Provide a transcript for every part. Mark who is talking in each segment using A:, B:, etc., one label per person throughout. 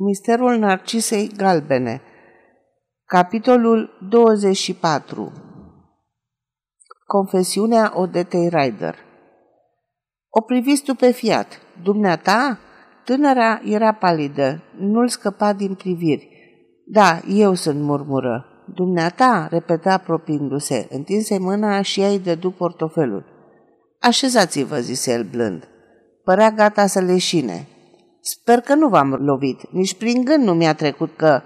A: Misterul Narcisei Galbene Capitolul 24 Confesiunea Odetei Ryder O privi stupefiat. Dumneata? Tânăra era palidă, nu-l scăpa din priviri. Da, eu sunt, murmură. Dumneata, repeta apropiindu-se, întinse mâna și ea îi dădu portofelul. Așezați-vă, zise el blând. Părea gata să leșine. Sper că nu v-am lovit. Nici prin gând nu mi-a trecut că...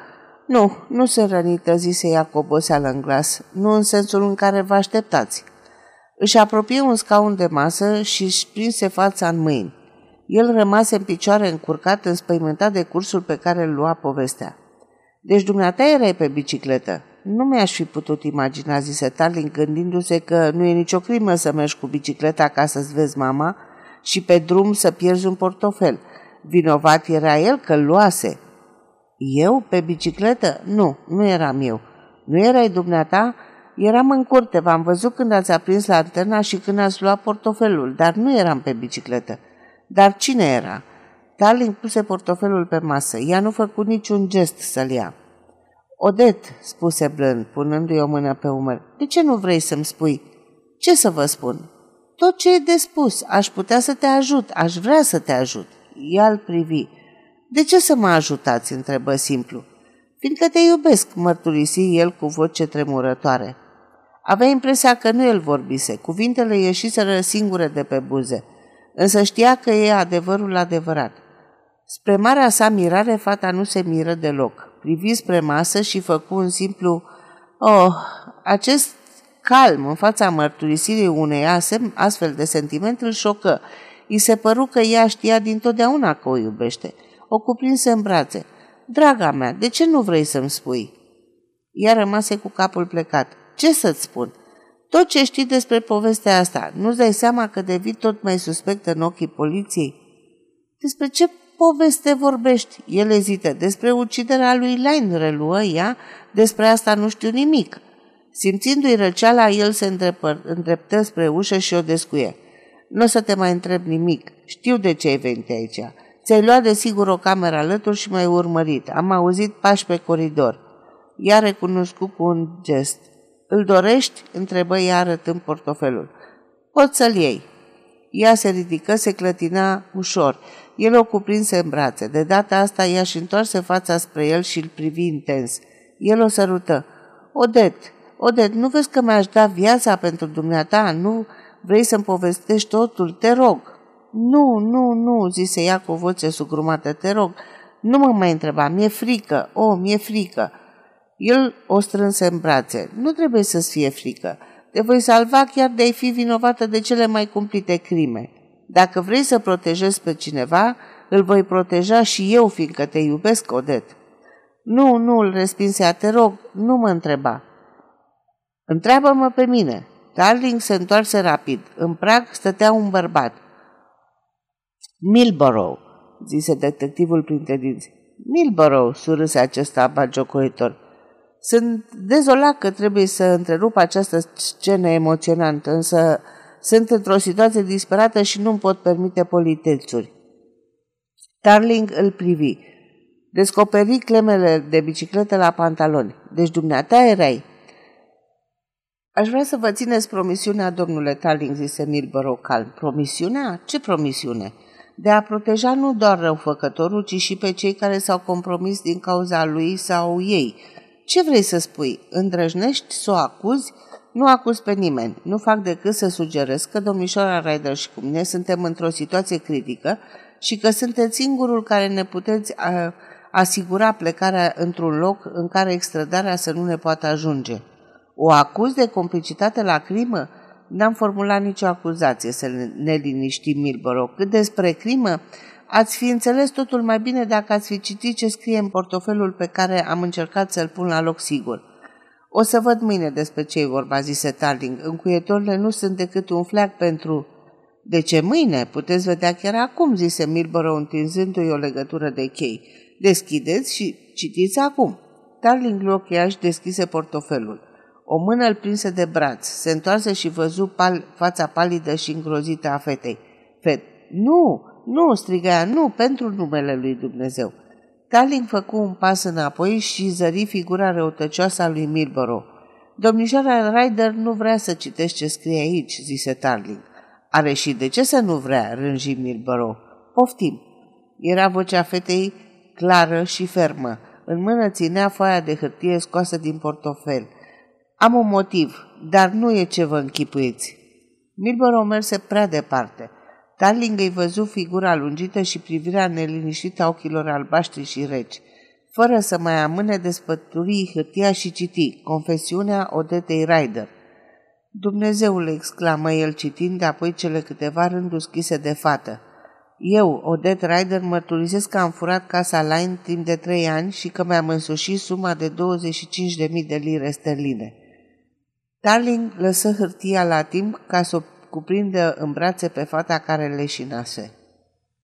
A: Nu, nu sunt rănită, zise ea cu oboseală în glas, nu în sensul în care vă așteptați. Își apropie un scaun de masă și își prinse fața în mâini. El rămase în picioare încurcat, înspăimântat de cursul pe care îl lua povestea. Deci dumneata erai pe bicicletă. Nu mi-aș fi putut imagina, zise Tarling, gândindu-se că nu e nicio crimă să mergi cu bicicleta ca să-ți vezi mama și pe drum să pierzi un portofel – Vinovat era el că luase. Eu? Pe bicicletă? Nu, nu eram eu. Nu erai dumneata? Eram în curte, v-am văzut când ați aprins lanterna și când ați luat portofelul, dar nu eram pe bicicletă. Dar cine era? Darling puse portofelul pe masă. Ea nu făcut niciun gest să-l ia. Odet, spuse blând, punându-i o mână pe umăr, de ce nu vrei să-mi spui? Ce să vă spun? Tot ce e de spus. Aș putea să te ajut, aș vrea să te ajut. Ea îl privi. De ce să mă ajutați?" întrebă simplu. Fiindcă te iubesc," mărturisi el cu voce tremurătoare. Avea impresia că nu el vorbise, cuvintele ieșiseră singure de pe buze, însă știa că e adevărul adevărat. Spre marea sa mirare, fata nu se miră deloc. Privi spre masă și făcu un simplu Oh, acest calm în fața mărturisirii unei astfel de sentiment îl șocă I se păru că ea știa dintotdeauna că o iubește. O cuprinse în brațe. Draga mea, de ce nu vrei să-mi spui? Ea rămase cu capul plecat. Ce să-ți spun? Tot ce știi despre povestea asta, nu-ți dai seama că devii tot mai suspect în ochii poliției? Despre ce poveste vorbești? El ezită. Despre uciderea lui Lain, reluă ea. Despre asta nu știu nimic. Simțindu-i răceala, el se îndreptă spre ușă și o descuie. Nu o să te mai întreb nimic. Știu de ce ai venit aici. Ți-ai luat de sigur o cameră alături și m-ai urmărit. Am auzit pași pe coridor. Ea recunoscut cu un gest. Îl dorești? întrebă ea arătând portofelul. Poți să-l iei. Ea se ridică, se clătina ușor. El o cuprinse în brațe. De data asta ea și întoarse fața spre el și îl privi intens. El o sărută. Odet, Odet, nu vezi că mi-aș da viața pentru dumneata? Nu Vrei să-mi povestești totul? Te rog!" Nu, nu, nu," zise ea cu o voce sugrumată, te rog, nu mă mai întreba, mi-e frică, o, oh, mi-e frică." El o strânse în brațe. Nu trebuie să-ți fie frică. Te voi salva chiar de a fi vinovată de cele mai cumplite crime. Dacă vrei să protejezi pe cineva, îl voi proteja și eu, fiindcă te iubesc, Odet. Nu, nu, îl respinse, te rog, nu mă întreba. Întreabă-mă pe mine. Darling se întoarse rapid. În prag stătea un bărbat. Milborough, zise detectivul printre dinți. Milborough, surâse acesta bagiocoitor. Sunt dezolat că trebuie să întrerup această scenă emoționantă, însă sunt într-o situație disperată și nu-mi pot permite politețuri. Darling îl privi. Descoperi clemele de bicicletă la pantaloni. Deci dumneata erai. Aș vrea să vă țineți promisiunea, domnule Taling, zise Milborough calm. Promisiunea? Ce promisiune? De a proteja nu doar răufăcătorul, ci și pe cei care s-au compromis din cauza lui sau ei. Ce vrei să spui? Îndrăjnești să o acuzi? Nu acuz pe nimeni. Nu fac decât să sugerez că domnișoara Ryder și cu mine suntem într-o situație critică și că sunteți singurul care ne puteți asigura plecarea într-un loc în care extradarea să nu ne poată ajunge. O acuz de complicitate la crimă? N-am formulat nicio acuzație, să ne liniștim Milborough. Cât despre crimă, ați fi înțeles totul mai bine dacă ați fi citit ce scrie în portofelul pe care am încercat să-l pun la loc sigur. O să văd mâine despre ce e vorba, zise Tarling. Încuietorile nu sunt decât un fleac pentru... De ce mâine? Puteți vedea chiar acum, zise Milborough întinzându-i o legătură de chei. Deschideți și citiți acum. Tarling lu și deschise portofelul. O mână îl prinse de braț, se întoarse și văzu pal, fața palidă și îngrozită a fetei. Fet, nu, nu, strigă ea, nu, pentru numele lui Dumnezeu. Darling făcu un pas înapoi și zări figura răutăcioasă a lui Milboro. Domnișoara Ryder nu vrea să citești ce scrie aici, zise Darling. Are și de ce să nu vrea, rânji Milboro. Poftim. Era vocea fetei clară și fermă. În mână ținea foaia de hârtie scoasă din portofel. Am un motiv, dar nu e ce vă închipuiți. Milboro merse prea departe. Darling îi văzu figura lungită și privirea neliniștită a ochilor albaștri și reci. Fără să mai amâne despăturii hârtia și citi Confesiunea Odetei Ryder. Dumnezeule, exclamă el citind apoi cele câteva rânduri scrise de fată. Eu, Odette Ryder, mărturisesc că am furat casa Line timp de trei ani și că mi-am însușit suma de 25.000 de lire sterline. Darling lăsă hârtia la timp ca să o cuprindă în brațe pe fata care leșinase.